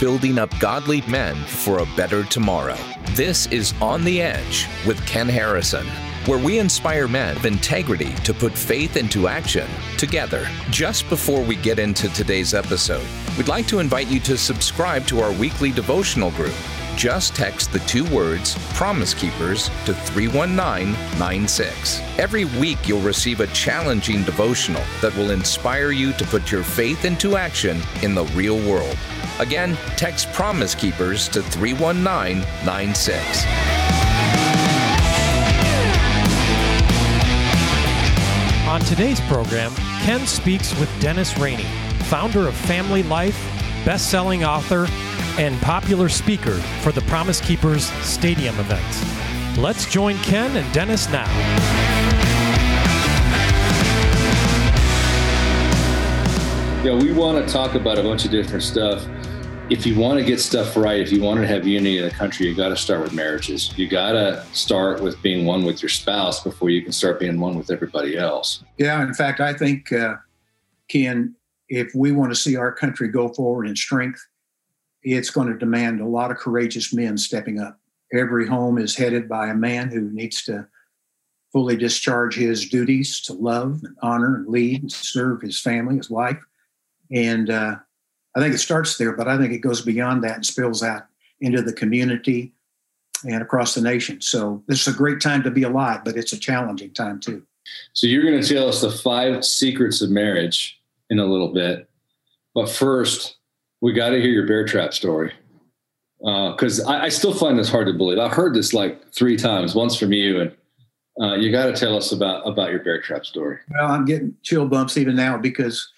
building up godly men for a better tomorrow. This is On the Edge with Ken Harrison, where we inspire men of integrity to put faith into action together. Just before we get into today's episode, we'd like to invite you to subscribe to our weekly devotional group just text the two words Promise Keepers to 31996. Every week, you'll receive a challenging devotional that will inspire you to put your faith into action in the real world. Again, text Promise Keepers to 31996. On today's program, Ken speaks with Dennis Rainey, founder of Family Life, best selling author, and popular speaker for the Promise Keepers Stadium events. Let's join Ken and Dennis now. Yeah, we want to talk about a bunch of different stuff. If you want to get stuff right, if you want to have unity in the country, you got to start with marriages. You got to start with being one with your spouse before you can start being one with everybody else. Yeah, in fact, I think, uh, Ken, if we want to see our country go forward in strength, it's going to demand a lot of courageous men stepping up. Every home is headed by a man who needs to fully discharge his duties to love and honor and lead and serve his family, his wife. And uh, I think it starts there, but I think it goes beyond that and spills out into the community and across the nation. So this is a great time to be alive, but it's a challenging time too. So you're going to tell us the five secrets of marriage in a little bit. But first, we got to hear your bear trap story because uh, I, I, still find this hard to believe. I've heard this like three times, once from you, and uh, you got to tell us about about your bear trap story. Well, I'm getting chill bumps even now because,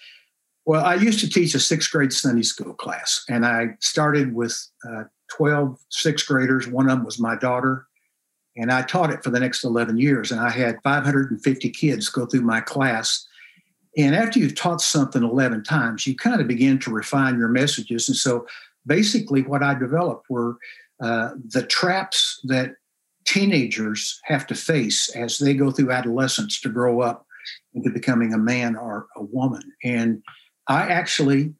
well, I used to teach a sixth grade Sunday school class, and I started with uh, 12 sixth graders. One of them was my daughter, and I taught it for the next 11 years, and I had 550 kids go through my class and after you've taught something 11 times, you kind of begin to refine your messages. And so basically, what I developed were uh, the traps that teenagers have to face as they go through adolescence to grow up into becoming a man or a woman. And I actually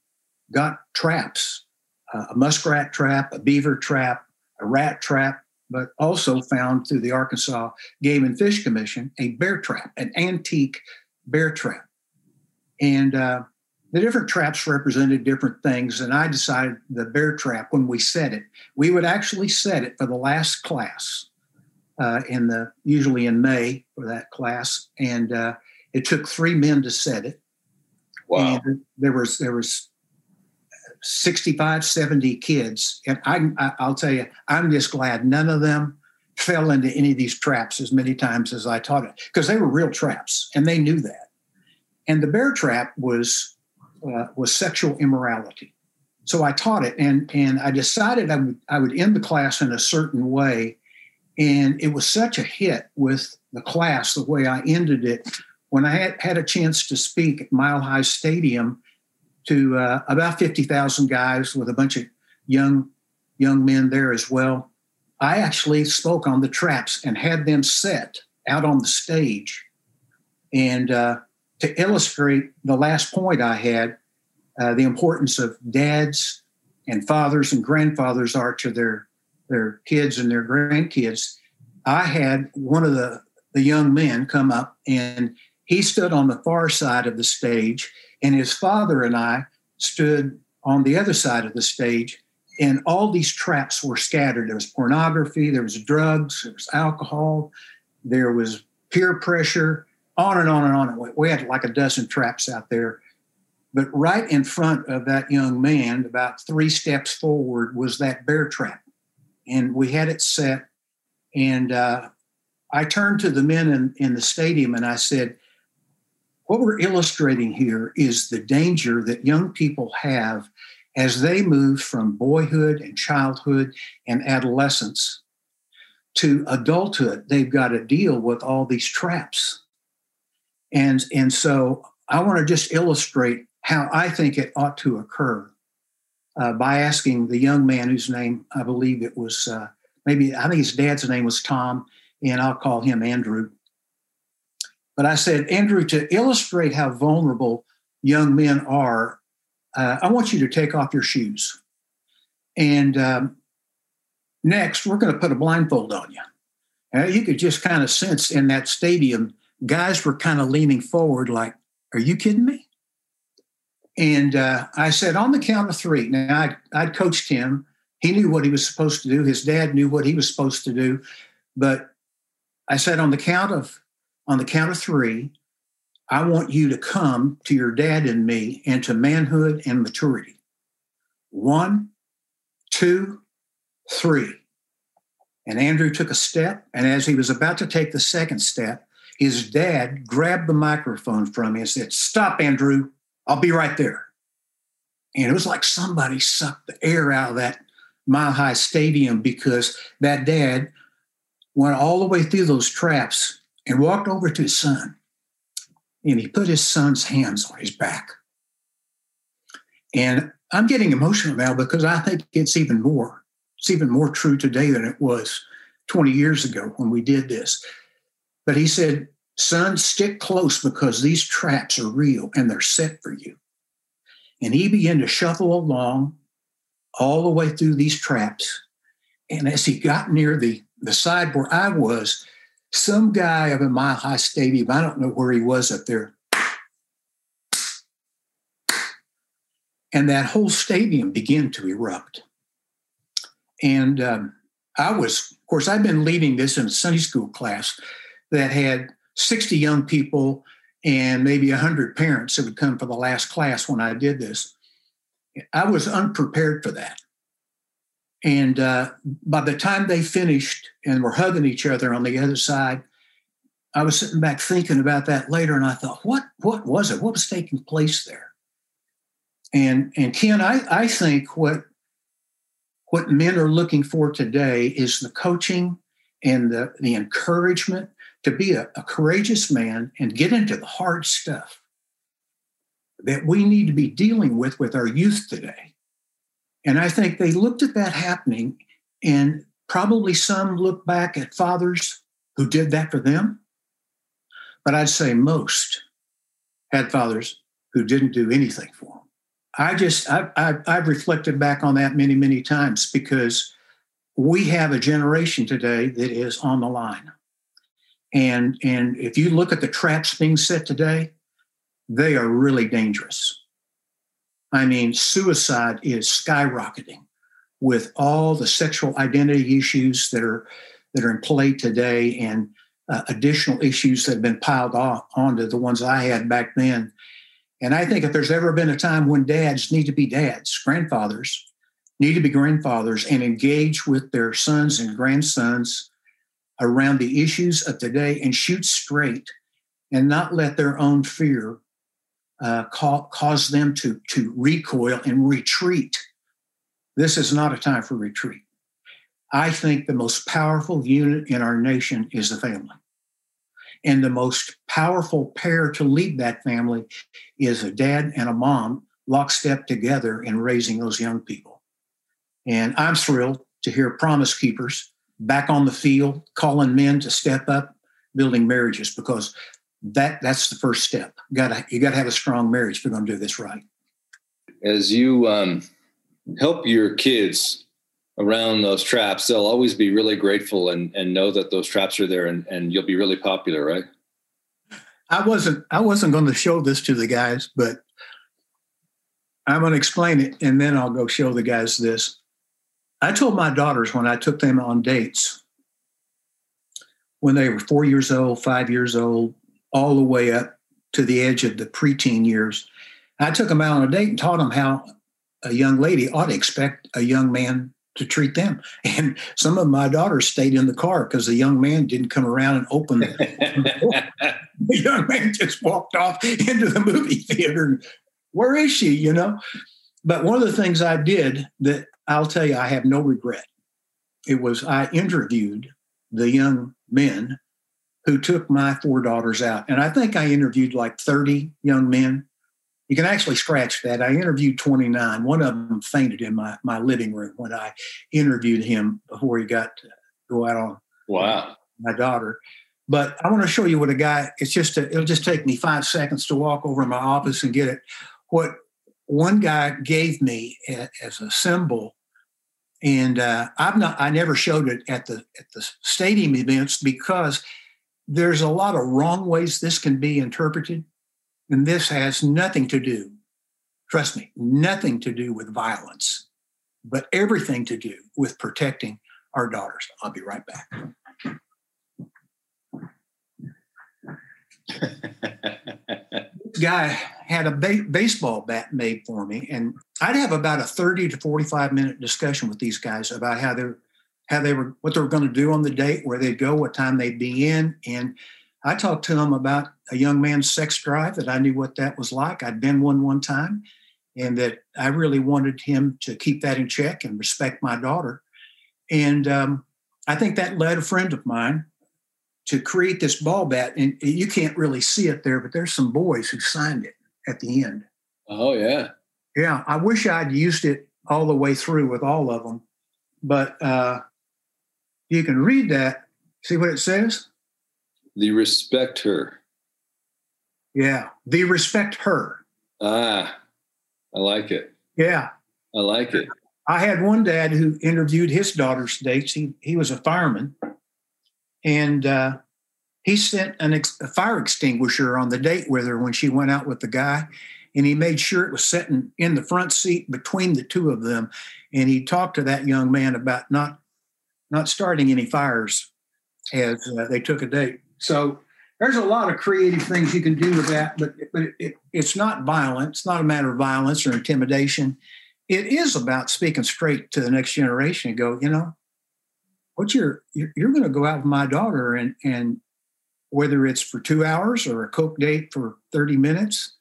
got traps uh, a muskrat trap, a beaver trap, a rat trap, but also found through the Arkansas Game and Fish Commission a bear trap, an antique bear trap. And uh, the different traps represented different things. And I decided the bear trap, when we set it, we would actually set it for the last class uh, in the usually in May for that class. And uh, it took three men to set it. Wow. And there was there was 65, 70 kids. And I, I'll tell you, I'm just glad none of them fell into any of these traps as many times as I taught it because they were real traps and they knew that and the bear trap was uh, was sexual immorality. So I taught it, and and I decided I would I would end the class in a certain way, and it was such a hit with the class the way I ended it. When I had, had a chance to speak at Mile High Stadium to uh, about fifty thousand guys with a bunch of young young men there as well, I actually spoke on the traps and had them set out on the stage, and uh, to illustrate the last point I had, uh, the importance of dads and fathers and grandfathers are to their their kids and their grandkids. I had one of the the young men come up and he stood on the far side of the stage, and his father and I stood on the other side of the stage. And all these traps were scattered. There was pornography, there was drugs, there was alcohol, there was peer pressure, on and on and on. We had like a dozen traps out there. But right in front of that young man, about three steps forward, was that bear trap. And we had it set. And uh, I turned to the men in, in the stadium and I said, What we're illustrating here is the danger that young people have as they move from boyhood and childhood and adolescence to adulthood. They've got to deal with all these traps and, and so I want to just illustrate how I think it ought to occur uh, by asking the young man whose name I believe it was, uh, maybe I think his dad's name was Tom, and I'll call him Andrew. But I said, Andrew, to illustrate how vulnerable young men are, uh, I want you to take off your shoes. And um, next, we're going to put a blindfold on you. And you could just kind of sense in that stadium, guys were kind of leaning forward, like, Are you kidding me? And uh, I said, On the count of three. Now, I, I'd coached him. He knew what he was supposed to do. His dad knew what he was supposed to do. But I said, On the count of on the count of three, I want you to come to your dad and me and to manhood and maturity. One, two, three. And Andrew took a step. And as he was about to take the second step, his dad grabbed the microphone from him and said, Stop, Andrew. I'll be right there. And it was like somebody sucked the air out of that mile high stadium because that dad went all the way through those traps and walked over to his son. And he put his son's hands on his back. And I'm getting emotional now because I think it's even more. It's even more true today than it was 20 years ago when we did this. But he said, Son, stick close because these traps are real and they're set for you. And he began to shuffle along all the way through these traps. And as he got near the, the side where I was, some guy of a mile high stadium, I don't know where he was up there, and that whole stadium began to erupt. And um, I was, of course, I've been leading this in a Sunday school class that had 60 young people and maybe 100 parents that would come for the last class when I did this. I was unprepared for that. And uh, by the time they finished and were hugging each other on the other side, I was sitting back thinking about that later, and I thought, what what was it? What was taking place there? And and Ken, I, I think what what men are looking for today is the coaching and the, the encouragement to be a, a courageous man and get into the hard stuff that we need to be dealing with with our youth today. And I think they looked at that happening, and probably some look back at fathers who did that for them. But I'd say most had fathers who didn't do anything for them. I just I've, I've, I've reflected back on that many many times because we have a generation today that is on the line, and and if you look at the traps being set today, they are really dangerous. I mean, suicide is skyrocketing with all the sexual identity issues that are that are in play today, and uh, additional issues that have been piled on onto the ones I had back then. And I think if there's ever been a time when dads need to be dads, grandfathers need to be grandfathers and engage with their sons and grandsons around the issues of today and shoot straight and not let their own fear uh, ca- cause them to, to recoil and retreat. This is not a time for retreat. I think the most powerful unit in our nation is the family. And the most powerful pair to lead that family is a dad and a mom lockstep together in raising those young people. And I'm thrilled to hear Promise Keepers back on the field, calling men to step up, building marriages, because that that's the first step. Got to you got to have a strong marriage if you're going to do this right. As you um, help your kids around those traps, they'll always be really grateful and, and know that those traps are there and, and you'll be really popular, right? I wasn't I wasn't going to show this to the guys, but I'm going to explain it and then I'll go show the guys this. I told my daughters when I took them on dates when they were four years old, five years old, all the way up to the edge of the preteen years. I took them out on a date and taught them how a young lady ought to expect a young man to treat them. And some of my daughters stayed in the car because the young man didn't come around and open the, the young man just walked off into the movie theater. Where is she? You know? But one of the things I did that I'll tell you, I have no regret. It was I interviewed the young men who took my four daughters out. And I think I interviewed like 30 young men you can actually scratch that. I interviewed 29. One of them fainted in my, my living room when I interviewed him before he got to go out on wow. my daughter. But I want to show you what a guy, it's just, a, it'll just take me five seconds to walk over to my office and get it. What one guy gave me as a symbol And uh, I've not, I never showed it at the at the stadium events because there's a lot of wrong ways this can be interpreted, and this has nothing to do, trust me, nothing to do with violence, but everything to do with protecting our daughters. I'll be right back. this guy had a ba- baseball bat made for me, and I'd have about a 30 to 45 minute discussion with these guys about how they're how they were what they were going to do on the date, where they'd go, what time they'd be in, and I talked to them about a young man's sex drive that I knew what that was like. I'd been one one time, and that I really wanted him to keep that in check and respect my daughter. And um, I think that led a friend of mine to create this ball bat. And you can't really see it there, but there's some boys who signed it at the end. Oh, yeah. Yeah. I wish I'd used it all the way through with all of them. But uh, you can read that. See what it says? The respect her. Yeah. The respect her. Ah, I like it. Yeah. I like it. I had one dad who interviewed his daughter's dates. He he was a fireman, and uh, he sent an ex- a fire extinguisher on the date with her when she went out with the guy, and he made sure it was sitting in the front seat between the two of them. And he talked to that young man about not not starting any fires as uh, they took a date. So there's a lot of creative things you can do with that, but but it, it, it's not violent. It's not a matter of violence or intimidation it is about speaking straight to the next generation and go, you know, what you're you're, you're going to go out with my daughter and and whether it's for two hours or a coke date for 30 minutes,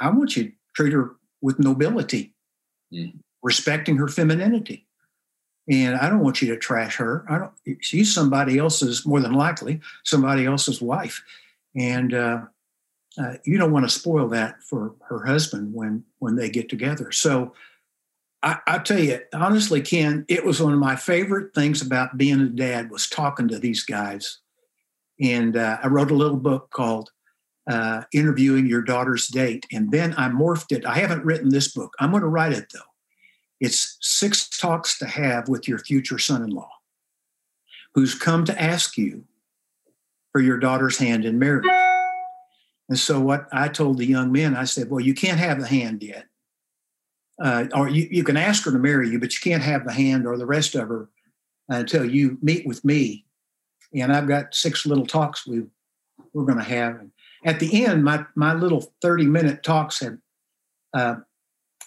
I want you to treat her with nobility, mm. respecting her femininity. And I don't want you to trash her. I don't she's somebody else's, more than likely, somebody else's wife. And uh, uh, you don't want to spoil that for her husband when when they get together. So I, I, tell you honestly, Ken, it was one of my favorite things about being a dad was talking to these guys. And uh, I wrote a little book called uh, "Interviewing Your Daughter's Date," and then I morphed it. I haven't written this book. I'm going to write it though. It's six talks to have with your future son-in-law, who's come to ask you for your daughter's hand in marriage. And so what I told the young men, I said, well, you can't have the hand yet. Uh, or you, you can ask her to marry you, but you can't have the hand or the rest of her until you meet with me. And I've got six little talks we we're going to have. At the end, my my little thirty minute talks had uh,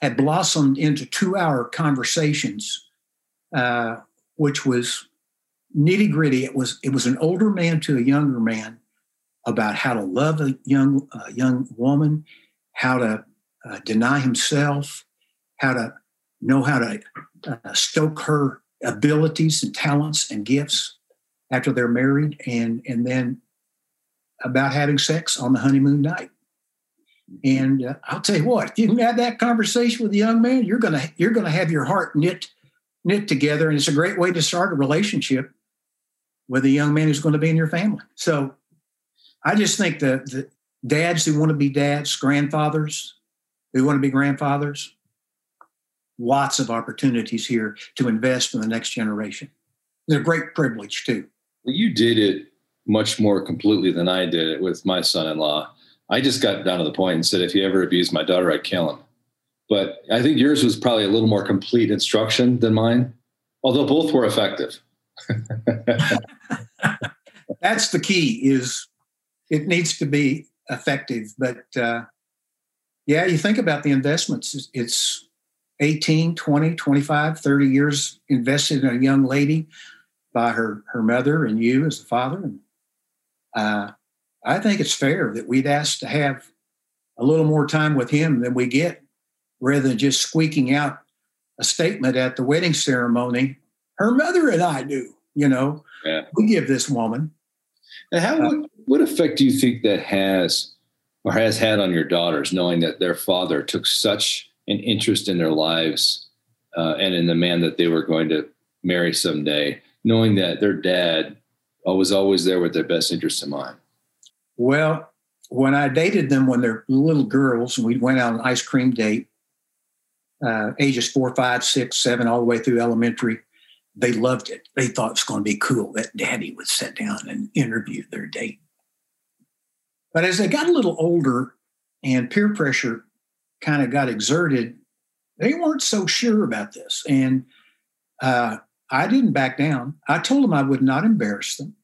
had blossomed into two hour conversations, uh, which was nitty gritty. It was it was an older man to a younger man about how to love a young young woman, how to uh, deny himself, how to know how to uh, stoke her abilities and talents and gifts after they're married, and and then about having sex on the honeymoon night. And uh, I'll tell you what, if you can have that conversation with a young man, you're gonna you're gonna have your heart knit knit together, and it's a great way to start a relationship with a young man who's going to be in your family. So I just think that the dads who want to be dads, grandfathers who want to be grandfathers, lots of opportunities here to invest in the next generation. It's a great privilege too. Well, you did it much more completely than I did it with my son-in-law. I just got down to the point and said, if he ever abused my daughter, I'd kill him. But I think yours was probably a little more complete instruction than mine, although both were effective. That's the key is it needs to be effective. But uh, yeah, you think about the investments, it's 18, 20, 25, 30 years invested in a young lady by her, her mother and you as the father. And uh, I think it's fair that we'd ask to have a little more time with him than we get rather than just squeaking out a statement at the wedding ceremony. Her mother and I do, you know, yeah. we give this woman. And how, uh, what, what effect do you think that has or has had on your daughters, knowing that their father took such an interest in their lives uh, and in the man that they were going to marry someday, knowing that their dad was always there with their best interests in mind? Well, when I dated them when they're little girls and we went out on an ice cream date, uh, ages four, five, six, seven, all the way through elementary. They loved it. They thought it was going to be cool that daddy would sit down and interview their date. But as they got a little older and peer pressure kind of got exerted, they weren't so sure about this. And uh, I didn't back down. I told them I would not embarrass them.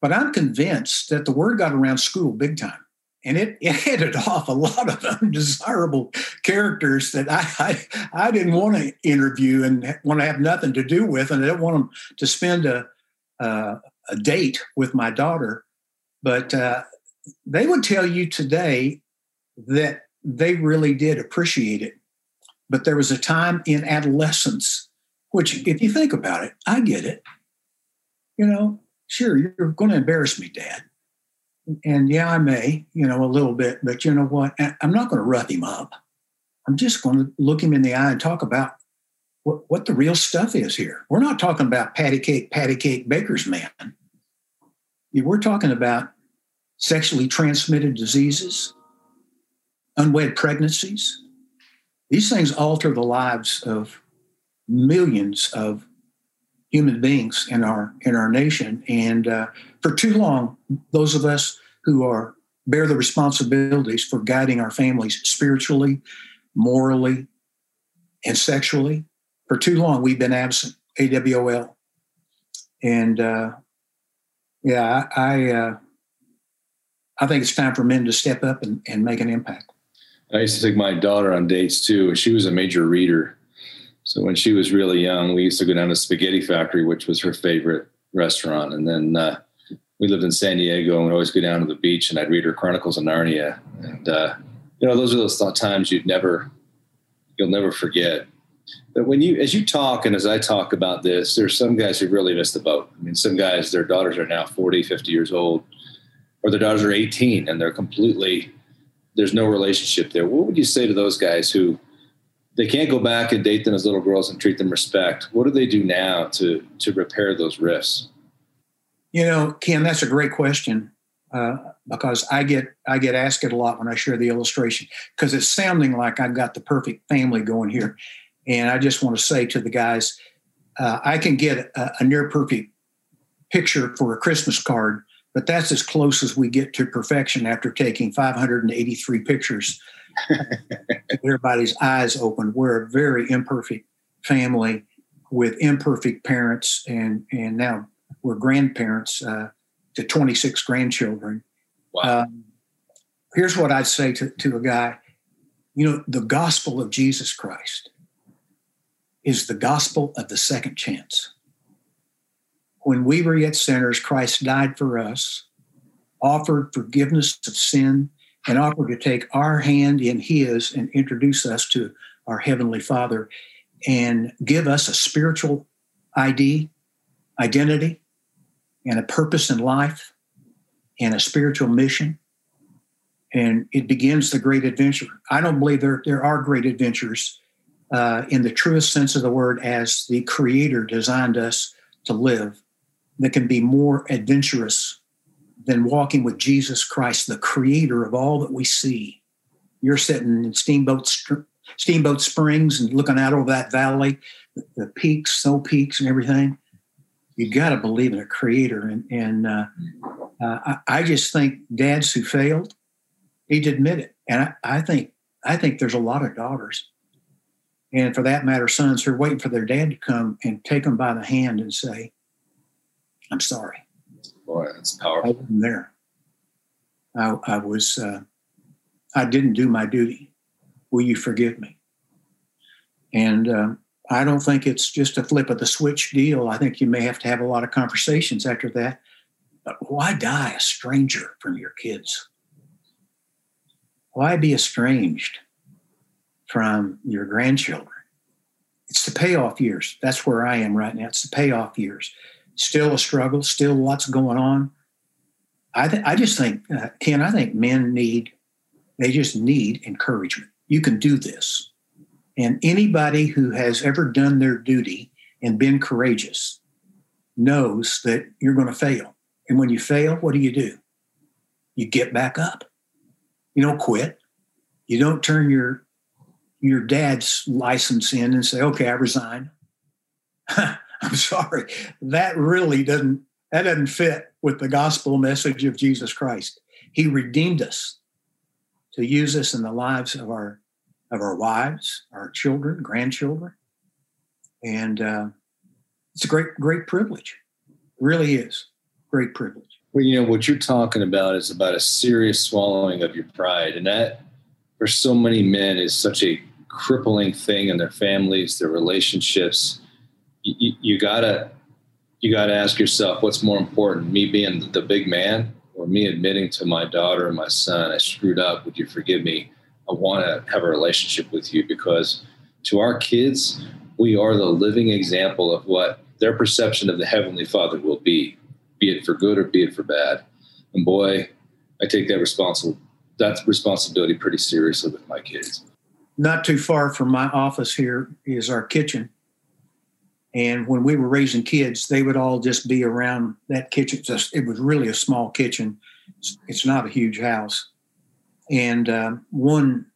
But I'm convinced that the word got around school big time. And it, it headed off a lot of undesirable characters that I, I, I didn't want to interview and want to have nothing to do with. And I didn't want them to spend a, uh, a date with my daughter. But uh, they would tell you today that they really did appreciate it. But there was a time in adolescence, which, if you think about it, I get it. You know, sure, you're going to embarrass me, Dad. And yeah, I may, you know, a little bit, but you know what? I'm not going to rough him up. I'm just going to look him in the eye and talk about what, what the real stuff is here. We're not talking about patty cake, patty cake baker's man. We're talking about sexually transmitted diseases, unwed pregnancies. These things alter the lives of millions of human beings in our in our nation. And uh, for too long, those of us who are bear the responsibilities for guiding our families spiritually, morally, and sexually, for too long we've been absent. AWOL. And uh, yeah, I I, uh, I think it's time for men to step up and, and make an impact. I used to take my daughter on dates too. She was a major reader so when she was really young, we used to go down to Spaghetti Factory, which was her favorite restaurant. And then uh, we lived in San Diego and we'd always go down to the beach and I'd read her Chronicles of Narnia. And, uh, you know, those are those times you'd never, you'll never forget. But when you, as you talk and as I talk about this, there's some guys who really missed the boat. I mean, some guys, their daughters are now 40, 50 years old, or their daughters are 18 and they're completely, there's no relationship there. What would you say to those guys who, they can't go back and date them as little girls and treat them respect. What do they do now to to repair those rifts? You know, Ken, that's a great question uh, because I get I get asked it a lot when I share the illustration because it's sounding like I've got the perfect family going here, and I just want to say to the guys, uh, I can get a, a near perfect picture for a Christmas card, but that's as close as we get to perfection after taking 583 pictures everybody's eyes open. We're a very imperfect family with imperfect parents, and and now we're grandparents uh, to 26 grandchildren. Wow. Um, here's what I'd say to, to a guy you know, the gospel of Jesus Christ is the gospel of the second chance. When we were yet sinners, Christ died for us, offered forgiveness of sin and offered to take our hand in His and introduce us to our Heavenly Father and give us a spiritual ID, identity, and a purpose in life and a spiritual mission. And it begins the great adventure. I don't believe there, there are great adventures uh, in the truest sense of the word as the Creator designed us to live that can be more adventurous than walking with Jesus Christ, the creator of all that we see. You're sitting in Steamboat, Steamboat Springs and looking out over that valley, the peaks, snow peaks, and everything. You got to believe in a creator. And, and uh, uh, I, just think dads who failed to admit it. And I, I think I think there's a lot of daughters, and for that matter, sons who are waiting for their dad to come and take them by the hand and say, "I'm sorry." Boy, that's powerful. I wasn't there. I, I was, uh, I didn't do my duty. Will you forgive me? And uh, I don't think it's just a flip of the switch deal. I think you may have to have a lot of conversations after that. But why die a stranger from your kids? Why be estranged from your grandchildren? It's the payoff years. That's where I am right now. It's the payoff years still a struggle, still lots going on. I, th- I just think, uh, Ken, I think men need, they just need encouragement. You can do this. And anybody who has ever done their duty and been courageous knows that you're going to fail. And when you fail, what do you do? You get back up. You don't quit. You don't turn your your dad's license in and say, okay, I resign. I'm sorry. That really doesn't that doesn't fit with the gospel message of Jesus Christ. He redeemed us to use us in the lives of our of our wives, our children, grandchildren, and uh, it's a great great privilege. It really is great privilege. Well, you know what you're talking about is about a serious swallowing of your pride, and that for so many men is such a crippling thing in their families, their relationships. You, you, gotta you gotta ask yourself what's more important: me being the big man, or me admitting to my daughter and my son, I screwed up. Would you forgive me? I want to have a relationship with you because to our kids, we are the living example of what their perception of the Heavenly Father will be, be it for good or be it for bad. And boy, I take that responsible that responsibility pretty seriously with my kids not too far from my office here is our kitchen. And when we were raising kids, they would all just be around that kitchen. It was really a small kitchen. It's not a huge house. And uh, one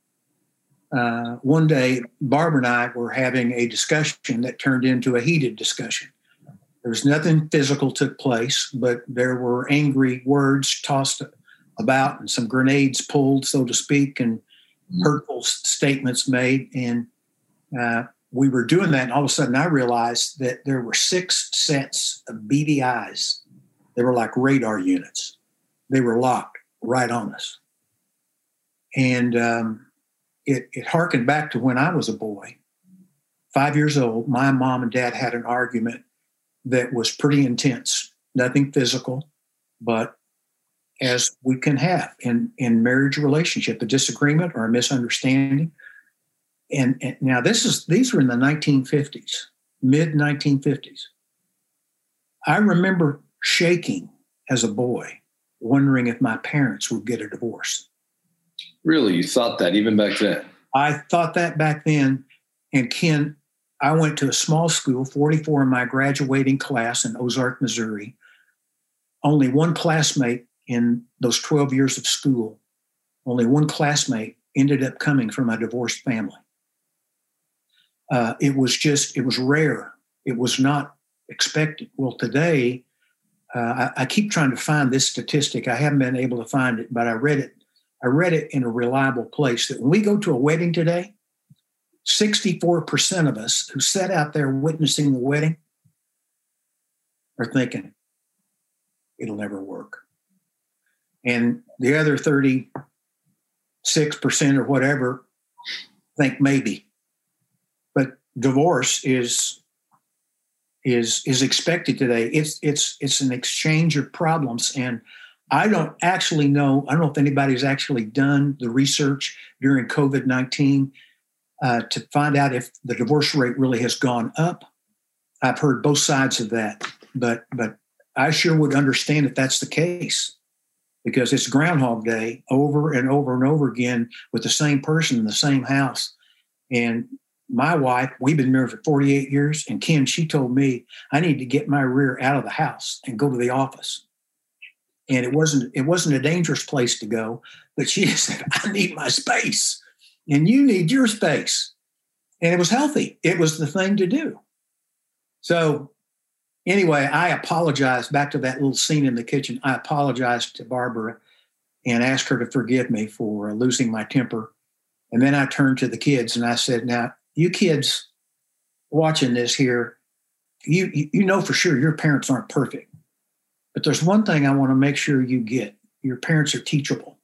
uh, one day, Barbara and I were having a discussion that turned into a heated discussion. There was nothing physical took place, but there were angry words tossed about and some grenades pulled, so to speak, and hurtful statements made. And uh, we were doing that, and all of a sudden I realized that there were six sets of eyes. They were like radar units, they were locked right on us. And um, it, it harkened back to when I was a boy, five years old. My mom and dad had an argument that was pretty intense, nothing physical, but as we can have in in marriage relationship a disagreement or a misunderstanding and, and now this is these were in the 1950s mid 1950s i remember shaking as a boy wondering if my parents would get a divorce. Really you thought that even back then? I thought that back then. And ken i went to a small school 44 in my graduating class in ozark missouri. Only one classmate in those 12 years of school, only one classmate ended up coming from a divorced family. Uh, it was just, it was rare. It was not expected. Well, today, uh, I, I, keep trying to find this statistic. I haven't been able to find it, but I read it. I read it in a reliable place that when we go to a wedding today, 64% of us who sat out there witnessing the wedding are thinking, it'll never work and the other 36% or whatever think maybe divorce is is is expected today it's it's it's an exchange of problems and i don't actually know i don't know if anybody's actually done the research during covid-19 uh, to find out if the divorce rate really has gone up i've heard both sides of that but but i sure would understand if that's the case because it's Groundhog Day over and over and over again with the same person in the same house. And my wife, we've been married for 48 years, and Ken, she told me I need to get my rear out of the house and go to the office. And it wasn't it wasn't a dangerous place to go, but she said, I need my space. And you need your space. And it was healthy. It was the thing to do. So anyway, I apologized back to that little scene in the kitchen. I apologized to Barbara and asked her to forgive me for losing my temper. And then I turned to the kids and I said, Now, you kids watching this here, you, you know for sure your parents aren't perfect. But there's one thing I want to make sure you get your parents are teachable.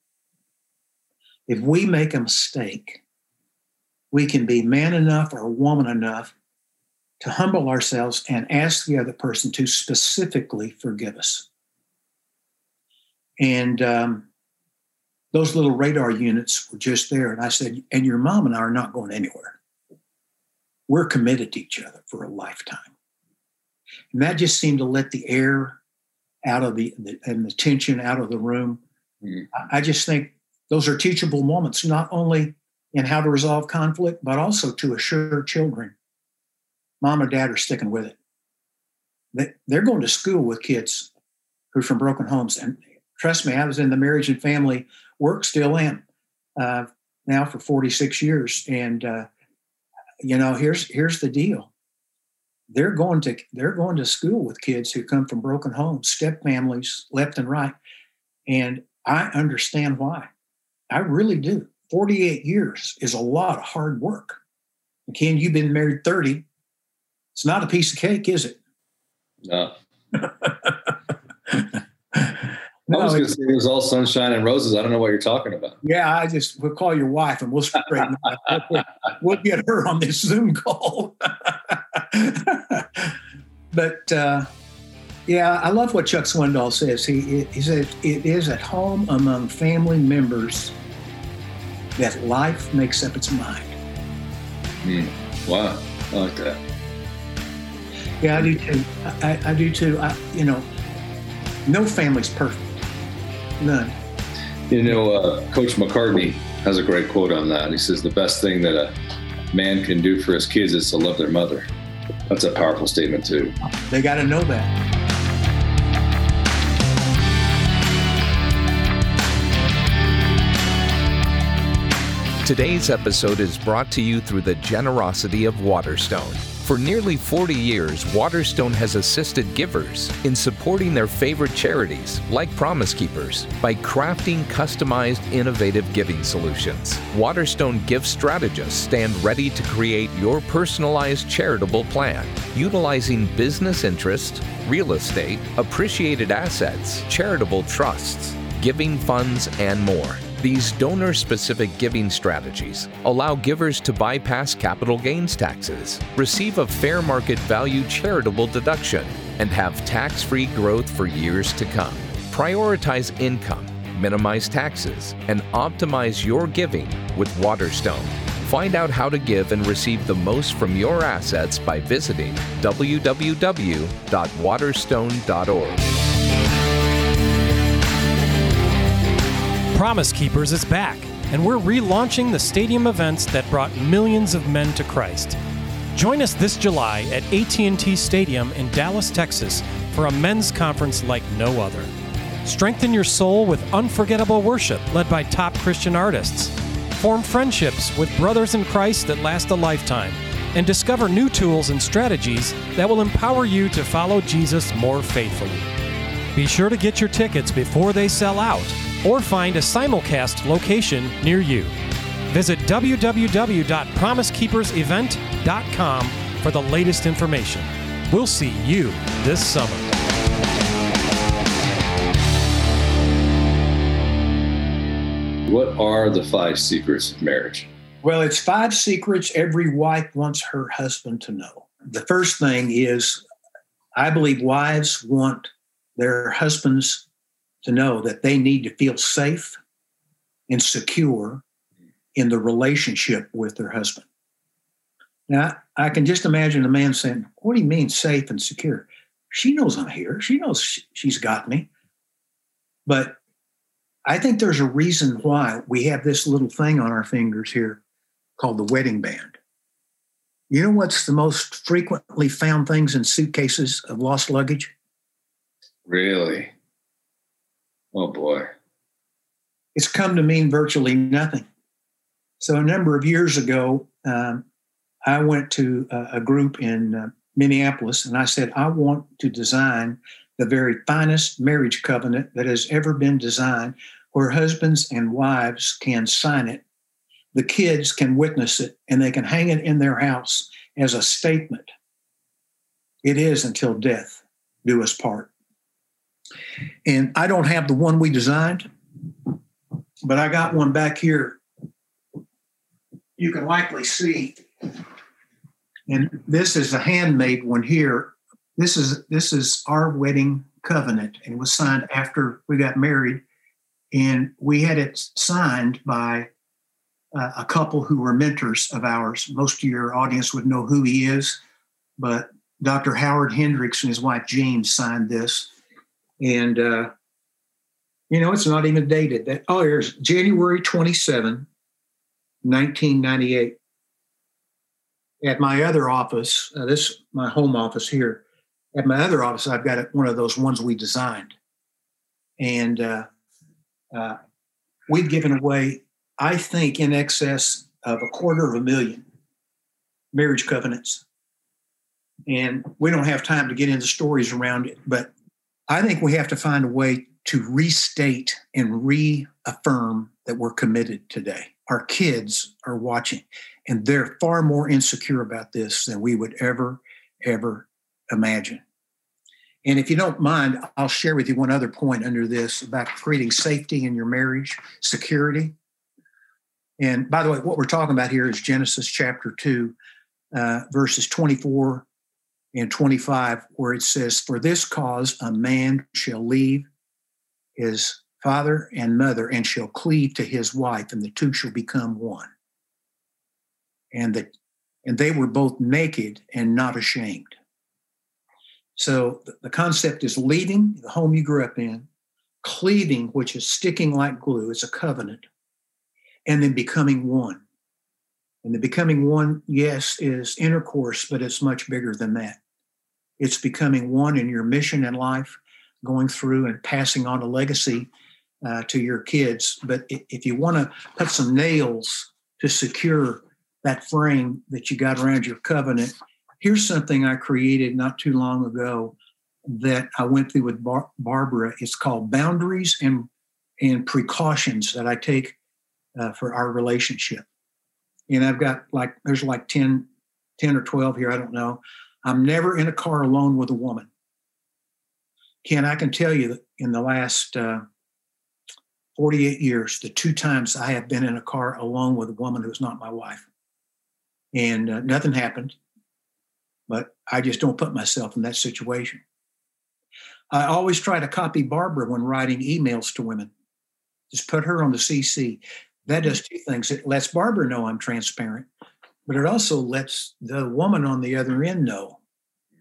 If we make a mistake, we can be man enough or woman enough to humble ourselves and ask the other person to specifically forgive us. And um, those little radar units were just there. And I said, and your mom and I are not going anywhere. We're committed to each other for a lifetime. And that just seemed to let the air out of the, the and the tension out of the room. Mm-hmm. I, I just think those are teachable moments, not only in how to resolve conflict, but also to assure children mom or dad are sticking with it. They, they're going to school with kids who are from broken homes. And trust me, I was in the marriage and family work still am. Uh, now for 46 years. And, uh, you know, here's, here's the deal. They're going to, they're going to school with kids who come from broken homes, step families left and right. And I understand why. I really do. 48 years is a lot of hard work. And Ken, you've been married 30. It's not a piece of cake, is it? No. No, I was going to say it was all sunshine and roses. I don't know what you're talking about. Yeah, I just we'll call your wife and we'll straighten we'll, we'll get her on this Zoom call. but uh, yeah, I love what Chuck Swindoll says. He he says it is at home among family members that life makes up its mind. Mm. Wow, I like that. Yeah, I do too. I, I do too. I, you know, no family's perfect. None. You know, uh, Coach McCartney has a great quote on that. He says, The best thing that a man can do for his kids is to love their mother. That's a powerful statement, too. They got to know that. Today's episode is brought to you through the generosity of Waterstone. For nearly 40 years, Waterstone has assisted givers in supporting their favorite charities, like Promise Keepers, by crafting customized, innovative giving solutions. Waterstone gift strategists stand ready to create your personalized charitable plan, utilizing business interest, real estate, appreciated assets, charitable trusts, giving funds, and more. These donor specific giving strategies allow givers to bypass capital gains taxes, receive a fair market value charitable deduction, and have tax free growth for years to come. Prioritize income, minimize taxes, and optimize your giving with Waterstone. Find out how to give and receive the most from your assets by visiting www.waterstone.org. Promise Keepers is back, and we're relaunching the stadium events that brought millions of men to Christ. Join us this July at AT&T Stadium in Dallas, Texas for a men's conference like no other. Strengthen your soul with unforgettable worship led by top Christian artists. Form friendships with brothers in Christ that last a lifetime and discover new tools and strategies that will empower you to follow Jesus more faithfully. Be sure to get your tickets before they sell out or find a simulcast location near you. Visit www.promisekeepersevent.com for the latest information. We'll see you this summer. What are the five secrets of marriage? Well, it's five secrets every wife wants her husband to know. The first thing is I believe wives want their husbands to know that they need to feel safe and secure in the relationship with their husband. Now, I can just imagine a man saying, What do you mean safe and secure? She knows I'm here. She knows she's got me. But I think there's a reason why we have this little thing on our fingers here called the wedding band. You know what's the most frequently found things in suitcases of lost luggage? Really? Oh boy. It's come to mean virtually nothing. So a number of years ago, um, I went to a, a group in uh, Minneapolis and I said, I want to design the very finest marriage covenant that has ever been designed, where husbands and wives can sign it. The kids can witness it and they can hang it in their house as a statement. It is until death do us part. And I don't have the one we designed, but I got one back here. You can likely see. And this is a handmade one here. This is this is our wedding covenant and was signed after we got married. And we had it signed by uh, a couple who were mentors of ours. Most of your audience would know who he is, but Dr. Howard Hendricks and his wife Jean signed this and uh, you know it's not even dated. That oh, here's January 27, 1998. At my other office, uh, this my home office here. At my other office, I've got one of those ones we designed, and uh, uh, we've given away I think, in excess of a quarter of a million marriage covenants. And we don't have time to get into stories around it, but I think we have to find a way to restate and reaffirm that we're committed today. Our kids are watching, and they're far more insecure about this than we would ever, ever imagine. And if you don't mind, I'll share with you one other point under this about creating safety in your marriage, security. And by the way, what we're talking about here is Genesis chapter 2, uh, verses 24 and 25, where it says, For this cause a man shall leave his father and mother and shall cleave to his wife, and the two shall become one. And that and they were both naked and not ashamed. So the concept is leaving the home you grew up in, cleaving, which is sticking like glue, it's a covenant, and then becoming one. And the becoming one, yes, is intercourse, but it's much bigger than that. It's becoming one in your mission in life, going through and passing on a legacy uh, to your kids. But if you want to put some nails to secure that frame that you got around your covenant, here's something I created not too long ago that I went through with Bar- Barbara. It's called Boundaries and, and Precautions that I take uh, for our relationship. And I've got like, there's like 10, 10 or 12 here, I don't know. I'm never in a car alone with a woman. Ken, I can tell you that in the last uh, 48 years, the two times I have been in a car alone with a woman who's not my wife. And uh, nothing happened, but I just don't put myself in that situation. I always try to copy Barbara when writing emails to women. Just put her on the CC. That does two things. It lets Barbara know I'm transparent, but it also lets the woman on the other end know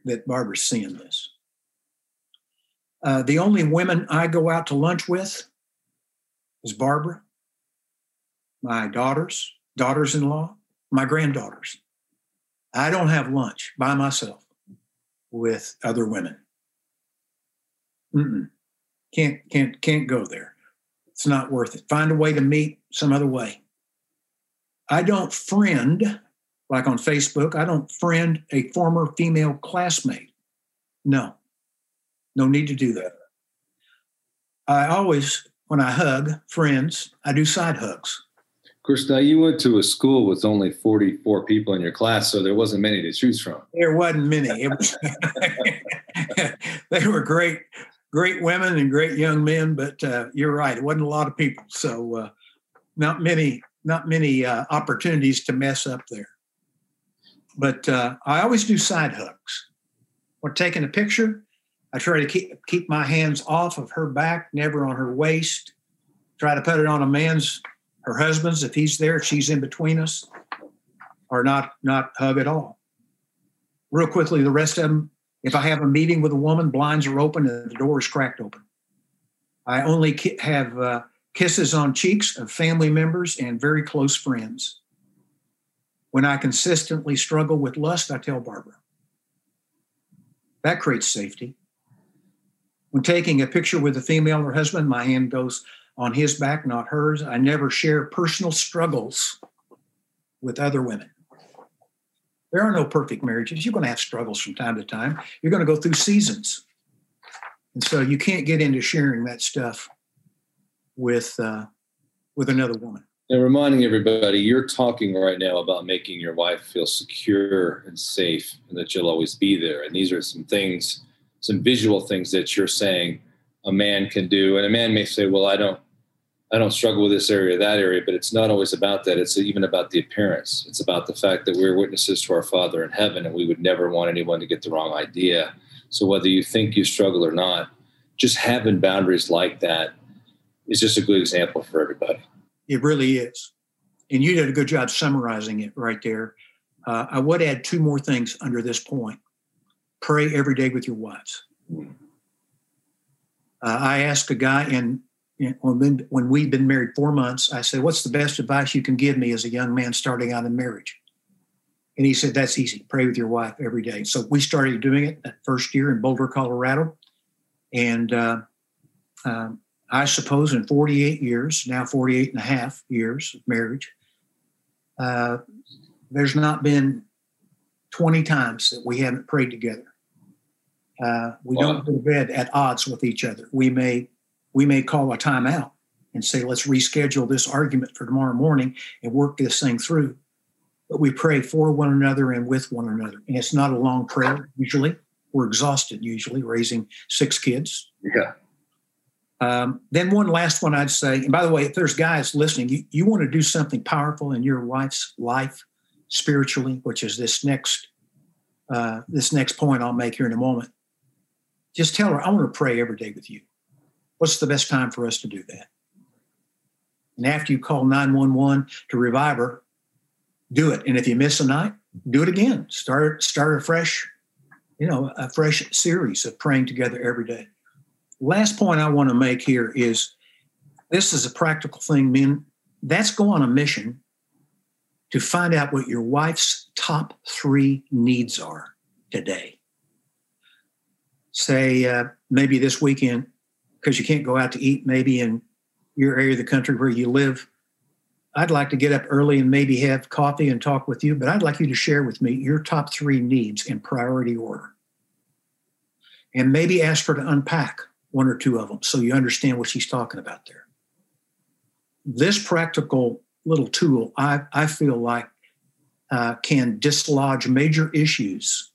that Barbara's seeing this. Uh, the only women I go out to lunch with is Barbara, my daughters, daughters in law, my granddaughters. I don't have lunch by myself with other women. Mm-mm. Can't can't can't go there. It's not worth it. Find a way to meet some other way. I don't friend like on Facebook. I don't friend a former female classmate. No, no need to do that. I always, when I hug friends, I do side hugs. Of course, now you went to a school with only 44 people in your class, so there wasn't many to choose from. There wasn't many. Was, they were great, great women and great young men, but uh, you're right, it wasn't a lot of people. So uh, not many, not many uh, opportunities to mess up there. But uh, I always do side hugs. We're taking a picture. I try to keep keep my hands off of her back, never on her waist. Try to put it on a man's, her husband's, if he's there, if she's in between us, or not not hug at all. Real quickly, the rest of them. If I have a meeting with a woman, blinds are open and the door is cracked open. I only have uh, kisses on cheeks of family members and very close friends. When I consistently struggle with lust, I tell Barbara. That creates safety. When taking a picture with a female or husband, my hand goes on his back, not hers. I never share personal struggles with other women. There are no perfect marriages. You're going to have struggles from time to time. You're going to go through seasons. And so you can't get into sharing that stuff with uh, with another woman. And reminding everybody, you're talking right now about making your wife feel secure and safe and that you'll always be there. And these are some things some visual things that you're saying a man can do. And a man may say, well, I don't, I don't struggle with this area, that area, but it's not always about that. It's even about the appearance. It's about the fact that we're witnesses to our Father in heaven, and we would never want anyone to get the wrong idea. So whether you think you struggle or not, just having boundaries like that is just a good example for everybody. It really is, and you did a good job summarizing it right there. Uh, I would add two more things under this point pray every day with your wives. Uh, I asked a guy in, in when, when we'd been married four months, I said, What's the best advice you can give me as a young man starting out in marriage? And he said, That's easy. Pray with your wife every day. So we started doing it that first year in Boulder, Colorado. And uh, um, I suppose in 48 years, now 48 and a half years of marriage, uh, there's not been 20 times that we haven't prayed together. Uh, we wow. don't go to bed at odds with each other. We may we may call a timeout and say, let's reschedule this argument for tomorrow morning and work this thing through. But we pray for one another and with one another. And it's not a long prayer usually. We're exhausted usually raising six kids. Yeah. Um, then one last one I'd say, and by the way, if there's guys listening, you, you want to do something powerful in your wife's life spiritually, which is this next uh, this next point I'll make here in a moment. Just tell her, I want to pray every day with you. What's the best time for us to do that? And after you call 911 to revive her, do it. And if you miss a night, do it again. Start start a fresh, you know, a fresh series of praying together every day. Last point I want to make here is this is a practical thing, men. That's go on a mission to find out what your wife's top three needs are today. Say uh, maybe this weekend, because you can't go out to eat, maybe in your area of the country where you live. I'd like to get up early and maybe have coffee and talk with you, but I'd like you to share with me your top three needs in priority order. And maybe ask her to unpack one or two of them so you understand what she's talking about there. This practical little tool, I, I feel like, uh, can dislodge major issues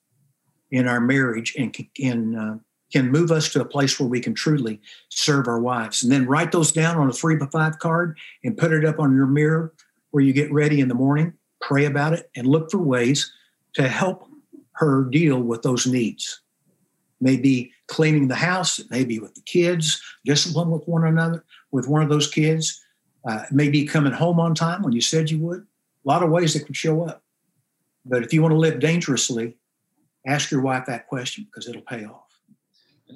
in our marriage and can, uh, can move us to a place where we can truly serve our wives. And then write those down on a three by five card and put it up on your mirror where you get ready in the morning, pray about it, and look for ways to help her deal with those needs. Maybe cleaning the house, maybe with the kids, discipline with one another, with one of those kids, uh, maybe coming home on time when you said you would. A lot of ways that could show up. But if you want to live dangerously, ask your wife that question because it'll pay off.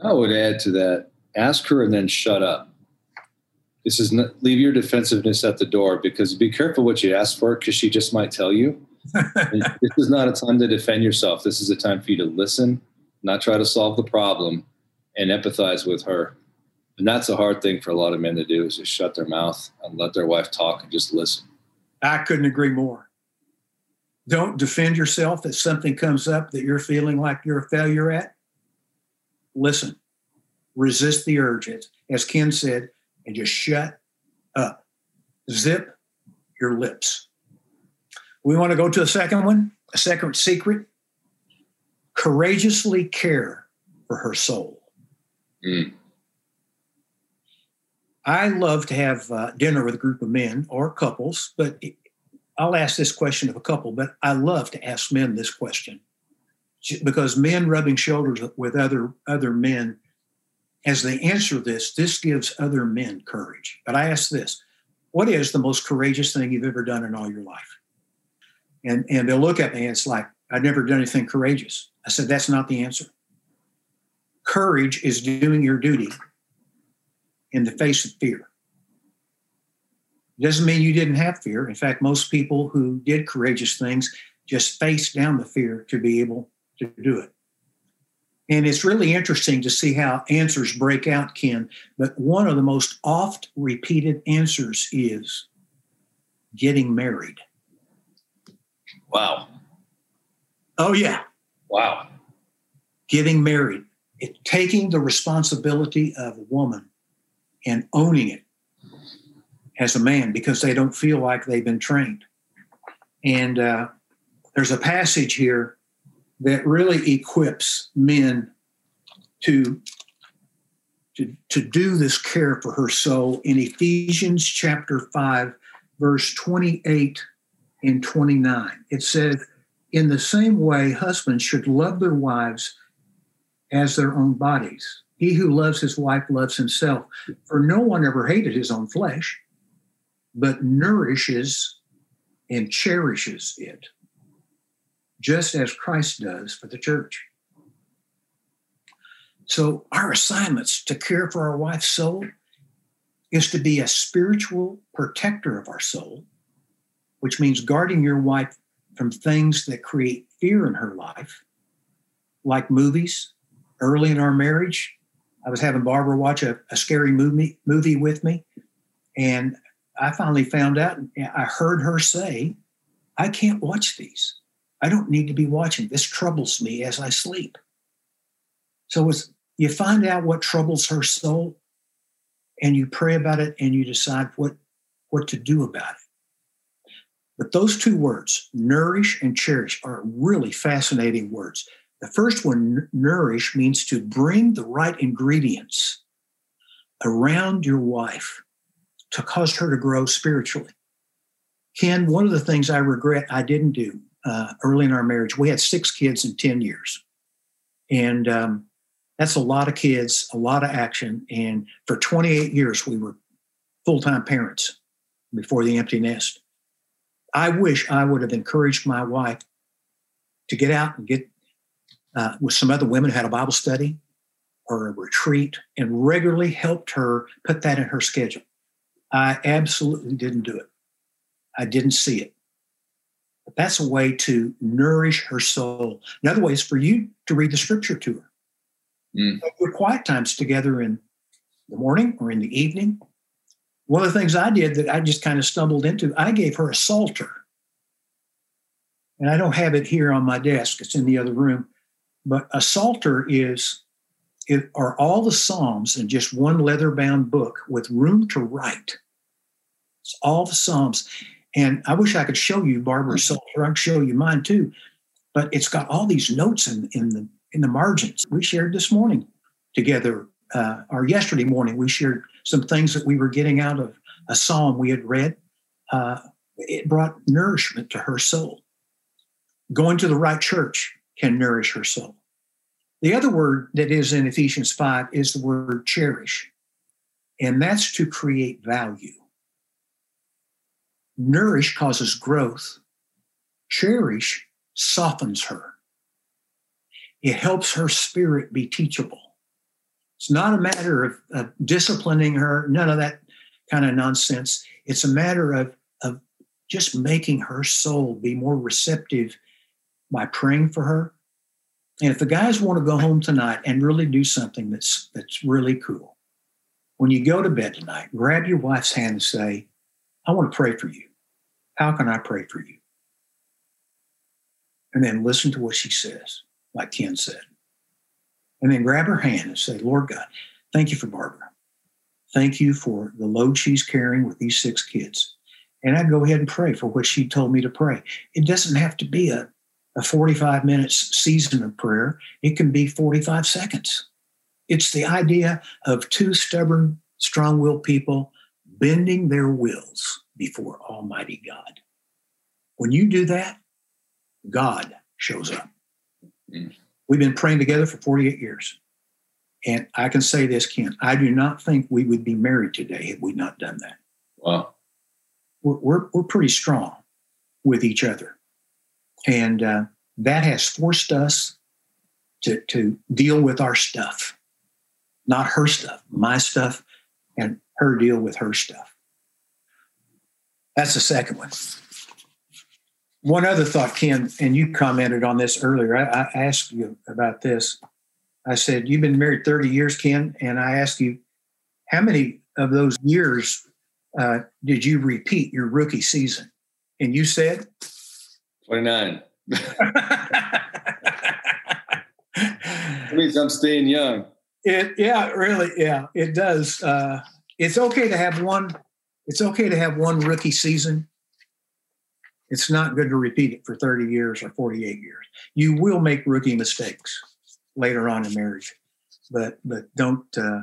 I would add to that ask her and then shut up. This is not, leave your defensiveness at the door because be careful what you ask for because she just might tell you. this is not a time to defend yourself. This is a time for you to listen, not try to solve the problem, and empathize with her. And that's a hard thing for a lot of men to do is just shut their mouth and let their wife talk and just listen. I couldn't agree more. Don't defend yourself if something comes up that you're feeling like you're a failure at. Listen, resist the urge, as Ken said, and just shut up. Zip your lips. We want to go to a second one, a second secret. Courageously care for her soul. Mm. I love to have uh, dinner with a group of men or couples, but I'll ask this question of a couple, but I love to ask men this question because men rubbing shoulders with other other men as they answer this this gives other men courage but i ask this what is the most courageous thing you've ever done in all your life and and they'll look at me and it's like i've never done anything courageous i said that's not the answer courage is doing your duty in the face of fear. It doesn't mean you didn't have fear. In fact, most people who did courageous things just faced down the fear to be able to do it. And it's really interesting to see how answers break out, Ken. But one of the most oft repeated answers is getting married. Wow. Oh, yeah. Wow. Getting married. It, taking the responsibility of a woman and owning it as a man because they don't feel like they've been trained. And uh, there's a passage here that really equips men to, to, to do this care for her soul in Ephesians chapter 5, verse 28 and 29. It says, In the same way, husbands should love their wives as their own bodies. He who loves his wife loves himself. For no one ever hated his own flesh, but nourishes and cherishes it, just as Christ does for the church. So, our assignments to care for our wife's soul is to be a spiritual protector of our soul, which means guarding your wife from things that create fear in her life, like movies. Early in our marriage, I was having Barbara watch a, a scary movie movie with me, and I finally found out. I heard her say, "I can't watch these. I don't need to be watching. This troubles me as I sleep." So it's you find out what troubles her soul, and you pray about it, and you decide what what to do about it. But those two words, nourish and cherish, are really fascinating words. The first one, nourish, means to bring the right ingredients around your wife to cause her to grow spiritually. Ken, one of the things I regret I didn't do uh, early in our marriage, we had six kids in 10 years. And um, that's a lot of kids, a lot of action. And for 28 years, we were full time parents before the empty nest. I wish I would have encouraged my wife to get out and get uh, with some other women who had a Bible study or a retreat and regularly helped her put that in her schedule. I absolutely didn't do it. I didn't see it. That's a way to nourish her soul. Another way is for you to read the scripture to her. Mm. Your quiet times together in the morning or in the evening. One of the things I did that I just kind of stumbled into, I gave her a psalter. And I don't have it here on my desk, it's in the other room. But a psalter is it are all the psalms in just one leather bound book with room to write. It's all the psalms. And I wish I could show you Barbara's psalter. I could show you mine too. But it's got all these notes in, in the in the margins. We shared this morning together, uh, or yesterday morning, we shared some things that we were getting out of a psalm we had read. Uh, it brought nourishment to her soul. Going to the right church can nourish her soul. The other word that is in Ephesians 5 is the word cherish, and that's to create value. Nourish causes growth, cherish softens her. It helps her spirit be teachable. It's not a matter of, of disciplining her, none of that kind of nonsense. It's a matter of, of just making her soul be more receptive by praying for her. And if the guys want to go home tonight and really do something that's that's really cool, when you go to bed tonight, grab your wife's hand and say, I want to pray for you. How can I pray for you? And then listen to what she says like Ken said. And then grab her hand and say, Lord God, thank you for Barbara. Thank you for the load she's carrying with these six kids. And I'd go ahead and pray for what she told me to pray. It doesn't have to be a, a 45 minutes season of prayer, it can be 45 seconds. It's the idea of two stubborn, strong willed people bending their wills before Almighty God. When you do that, God shows up. Mm. We've been praying together for 48 years. And I can say this, Ken, I do not think we would be married today had we not done that. Wow. We're, we're, we're pretty strong with each other. And uh, that has forced us to, to deal with our stuff, not her stuff, my stuff, and her deal with her stuff. That's the second one. One other thought, Ken, and you commented on this earlier. I, I, asked you about this. I said, You've been married 30 years, Ken, and I asked you, how many of those years uh, did you repeat your rookie season? And you said? 29. that means I'm staying young. It, yeah, really, yeah, it does. Uh, it's okay to have one. It's okay to have one rookie season it's not good to repeat it for 30 years or 48 years. You will make rookie mistakes later on in marriage, but but don't uh,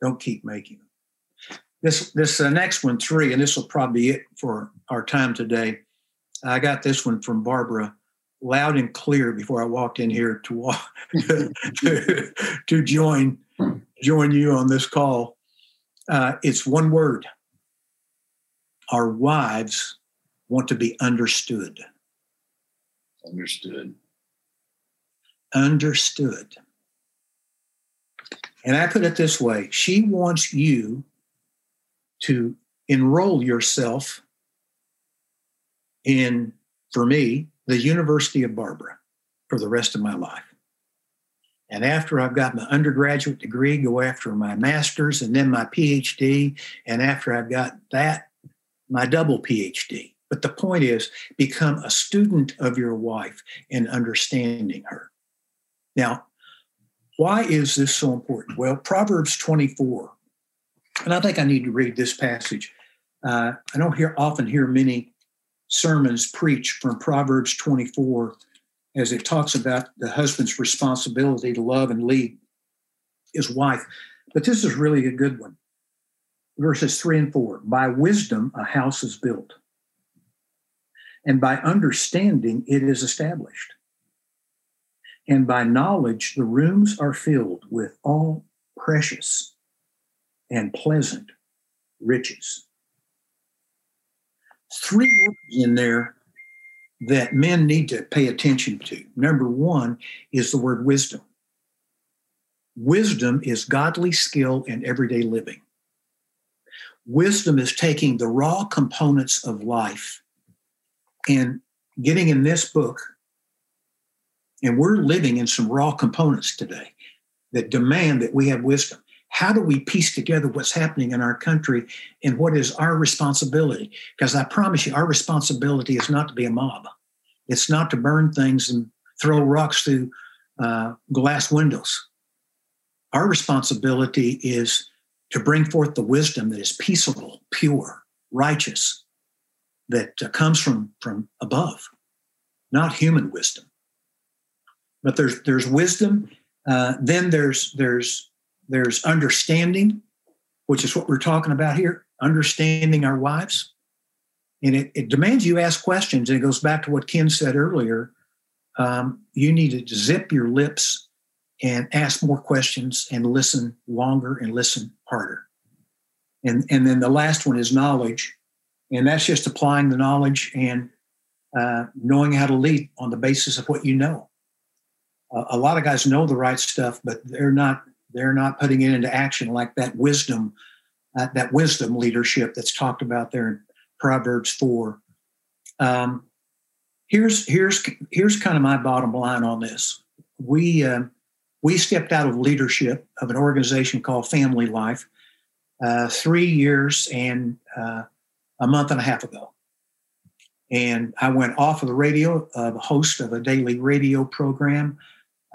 don't keep making them. This this uh, next one, three, and this will probably be it for our time today. I got this one from Barbara loud and clear before I walked in here to walk, to, to join join you on this call. Uh, it's one word. Our wives want to be understood. Understood. Understood. And I put it this way she wants you to enroll yourself in, for me, the University of Barbara for the rest of my life. And after I've got my undergraduate degree, go after my master's and then my PhD. And after I've got that, my double PhD. But the point is, become a student of your wife and understanding her. Now, why is this so important? Well, Proverbs 24, and I think I need to read this passage. Uh, I don't hear often hear many sermons preached from Proverbs 24 as it talks about the husband's responsibility to love and lead his wife. But this is really a good one. Verses three and four By wisdom, a house is built, and by understanding, it is established. And by knowledge, the rooms are filled with all precious and pleasant riches. Three words in there that men need to pay attention to. Number one is the word wisdom. Wisdom is godly skill in everyday living. Wisdom is taking the raw components of life and getting in this book, and we're living in some raw components today that demand that we have wisdom. How do we piece together what's happening in our country and what is our responsibility? Because I promise you, our responsibility is not to be a mob. It's not to burn things and throw rocks through uh, glass windows. Our responsibility is to bring forth the wisdom that is peaceable, pure, righteous, that uh, comes from, from above, not human wisdom. But there's there's wisdom. Uh, then there's there's there's understanding, which is what we're talking about here. Understanding our wives and it, it demands you ask questions. And it goes back to what Ken said earlier. Um, you need to zip your lips and ask more questions and listen longer and listen harder. And, and then the last one is knowledge. And that's just applying the knowledge and uh, knowing how to lead on the basis of what you know. Uh, a lot of guys know the right stuff, but they're not they're not putting it into action like that wisdom, uh, that wisdom leadership that's talked about there in Proverbs 4. Um, here's here's here's kind of my bottom line on this. We uh, we stepped out of leadership of an organization called Family Life uh, three years and uh, a month and a half ago, and I went off of the radio, uh, host of a daily radio program.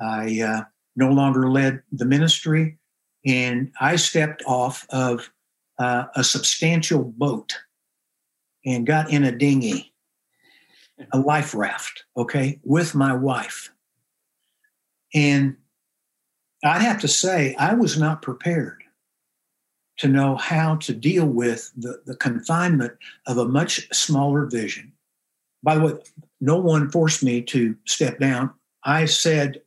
I uh, no longer led the ministry, and I stepped off of uh, a substantial boat and got in a dinghy, a life raft, okay, with my wife. And I have to say, I was not prepared to know how to deal with the, the confinement of a much smaller vision. By the way, no one forced me to step down. I said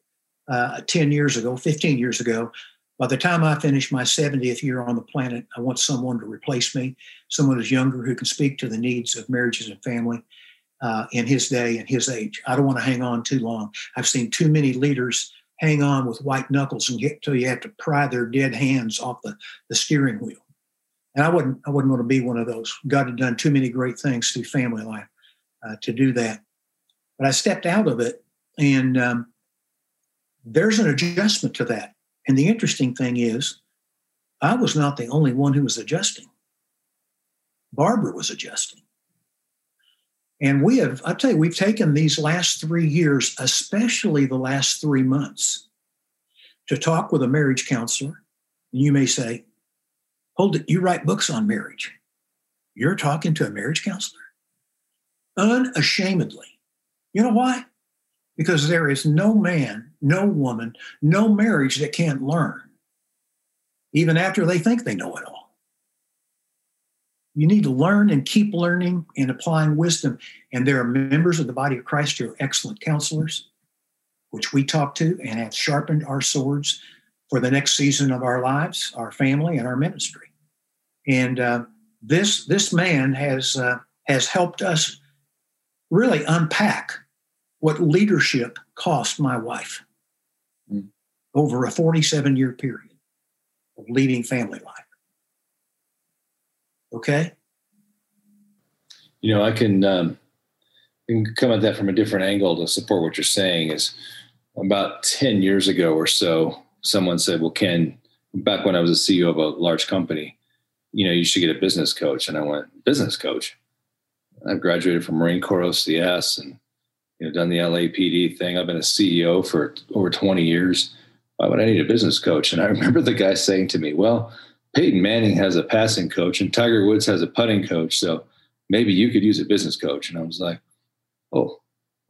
uh, 10 years ago, 15 years ago, by the time I finish my 70th year on the planet, I want someone to replace me, someone who's younger who can speak to the needs of marriages and family uh, in his day and his age. I don't want to hang on too long. I've seen too many leaders hang on with white knuckles and get till you have to pry their dead hands off the, the steering wheel. And I wouldn't I wouldn't want to be one of those. God had done too many great things through family life uh, to do that. But I stepped out of it, and um, there's an adjustment to that. And the interesting thing is, I was not the only one who was adjusting. Barbara was adjusting. And we have, I tell you, we've taken these last three years, especially the last three months, to talk with a marriage counselor. And you may say, hold it, you write books on marriage. You're talking to a marriage counselor? Unashamedly. You know why? because there is no man, no woman, no marriage that can't learn, even after they think they know it all. You need to learn and keep learning and applying wisdom. And there are members of the body of Christ who are excellent counselors, which we talk to and have sharpened our swords for the next season of our lives, our family, and our ministry. And uh, this this man has uh, has helped us really unpack what leadership cost my wife mm. over a 47 year period of leading family life. Okay? You know, I can, um, I can come at that from a different angle to support what you're saying is about 10 years ago or so, someone said, Well, Ken, back when I was a CEO of a large company, you know, you should get a business coach. And I went, Business coach? I've graduated from Marine Corps OCS and you know, done the LAPD thing. I've been a CEO for over 20 years. Why would I need a business coach? And I remember the guy saying to me, Well, Peyton Manning has a passing coach and Tiger Woods has a putting coach. So maybe you could use a business coach. And I was like, Oh,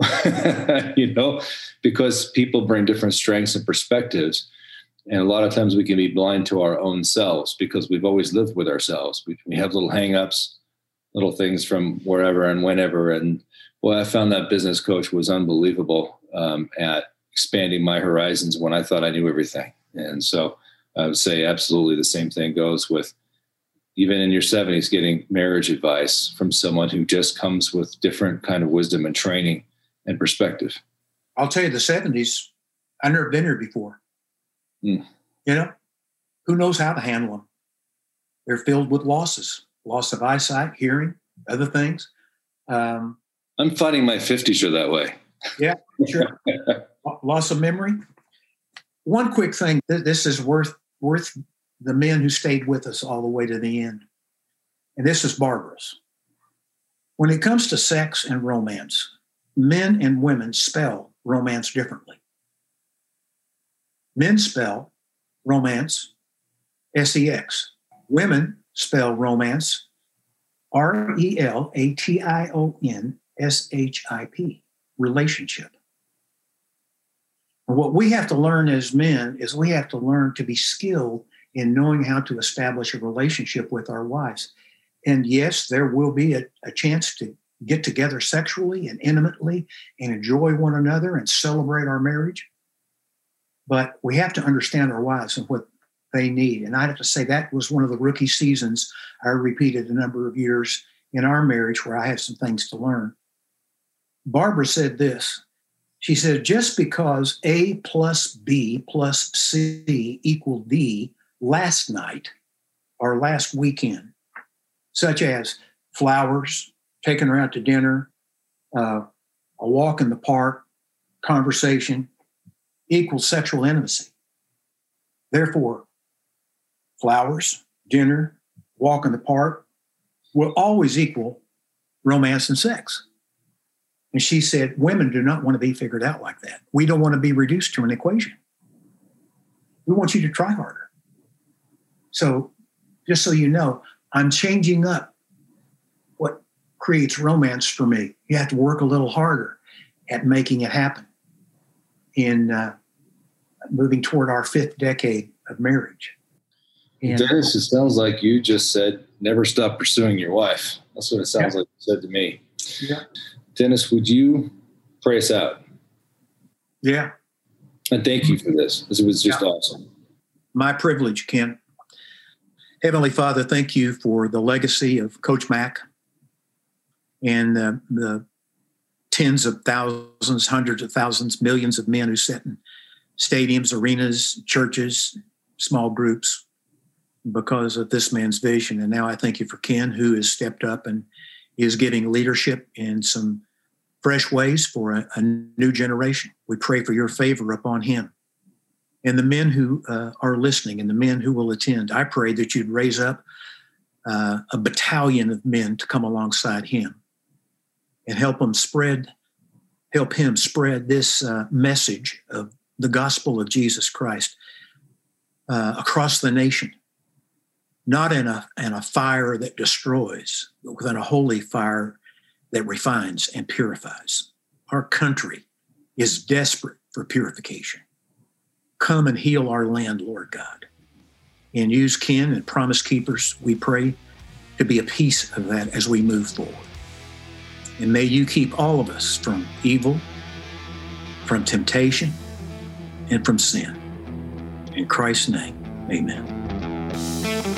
you know, because people bring different strengths and perspectives. And a lot of times we can be blind to our own selves because we've always lived with ourselves. We, we have little hangups, little things from wherever and whenever. And well, I found that business coach was unbelievable um, at expanding my horizons when I thought I knew everything. And so I would say absolutely the same thing goes with even in your 70s getting marriage advice from someone who just comes with different kind of wisdom and training and perspective. I'll tell you, the 70s, I've never been here before. Mm. You know, who knows how to handle them? They're filled with losses loss of eyesight, hearing, other things. Um, I'm finding my 50s are that way. Yeah, sure. loss of memory. One quick thing this is worth worth the men who stayed with us all the way to the end. And this is Barbara's. When it comes to sex and romance, men and women spell romance differently. Men spell romance S E X. Women spell romance R E L A T I O N S H I P, relationship. What we have to learn as men is we have to learn to be skilled in knowing how to establish a relationship with our wives. And yes, there will be a, a chance to get together sexually and intimately and enjoy one another and celebrate our marriage. But we have to understand our wives and what they need. And I have to say that was one of the rookie seasons I repeated a number of years in our marriage where I have some things to learn. Barbara said this. She said, just because A plus B plus C equal D last night or last weekend, such as flowers, taking her out to dinner, uh, a walk in the park, conversation, equals sexual intimacy. Therefore, flowers, dinner, walk in the park will always equal romance and sex. And she said, Women do not want to be figured out like that. We don't want to be reduced to an equation. We want you to try harder. So, just so you know, I'm changing up what creates romance for me. You have to work a little harder at making it happen in uh, moving toward our fifth decade of marriage. And, Dennis, it sounds like you just said, never stop pursuing your wife. That's what it sounds yeah. like you said to me. Yeah. Dennis, would you pray us out? Yeah. And thank you for this. This was just yeah. awesome. My privilege, Ken. Heavenly Father, thank you for the legacy of Coach Mack and the, the tens of thousands, hundreds of thousands, millions of men who sit in stadiums, arenas, churches, small groups because of this man's vision. And now I thank you for Ken, who has stepped up and is giving leadership in some fresh ways for a, a new generation. We pray for your favor upon him. And the men who uh, are listening and the men who will attend, I pray that you'd raise up uh, a battalion of men to come alongside him and help him spread, help him spread this uh, message of the gospel of Jesus Christ uh, across the nation, not in a, in a fire that destroys, but within a holy fire that refines and purifies. Our country is desperate for purification. Come and heal our land, Lord God. And use Ken and promise keepers, we pray, to be a piece of that as we move forward. And may you keep all of us from evil, from temptation, and from sin. In Christ's name, amen.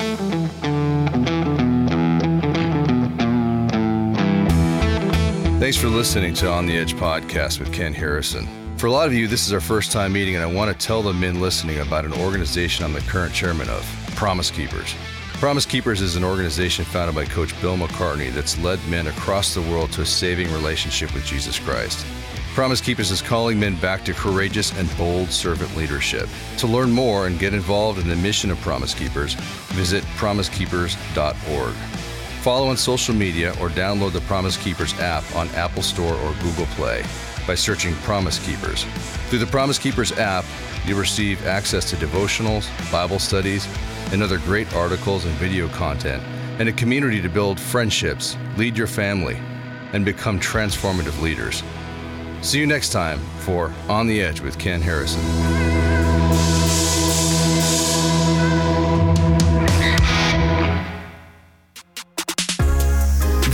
Thanks for listening to On the Edge podcast with Ken Harrison. For a lot of you, this is our first time meeting, and I want to tell the men listening about an organization I'm the current chairman of, Promise Keepers. Promise Keepers is an organization founded by Coach Bill McCartney that's led men across the world to a saving relationship with Jesus Christ. Promise Keepers is calling men back to courageous and bold servant leadership. To learn more and get involved in the mission of Promise Keepers, visit promisekeepers.org. Follow on social media or download the Promise Keepers app on Apple Store or Google Play by searching Promise Keepers. Through the Promise Keepers app, you'll receive access to devotionals, Bible studies, and other great articles and video content, and a community to build friendships, lead your family, and become transformative leaders. See you next time for On the Edge with Ken Harrison.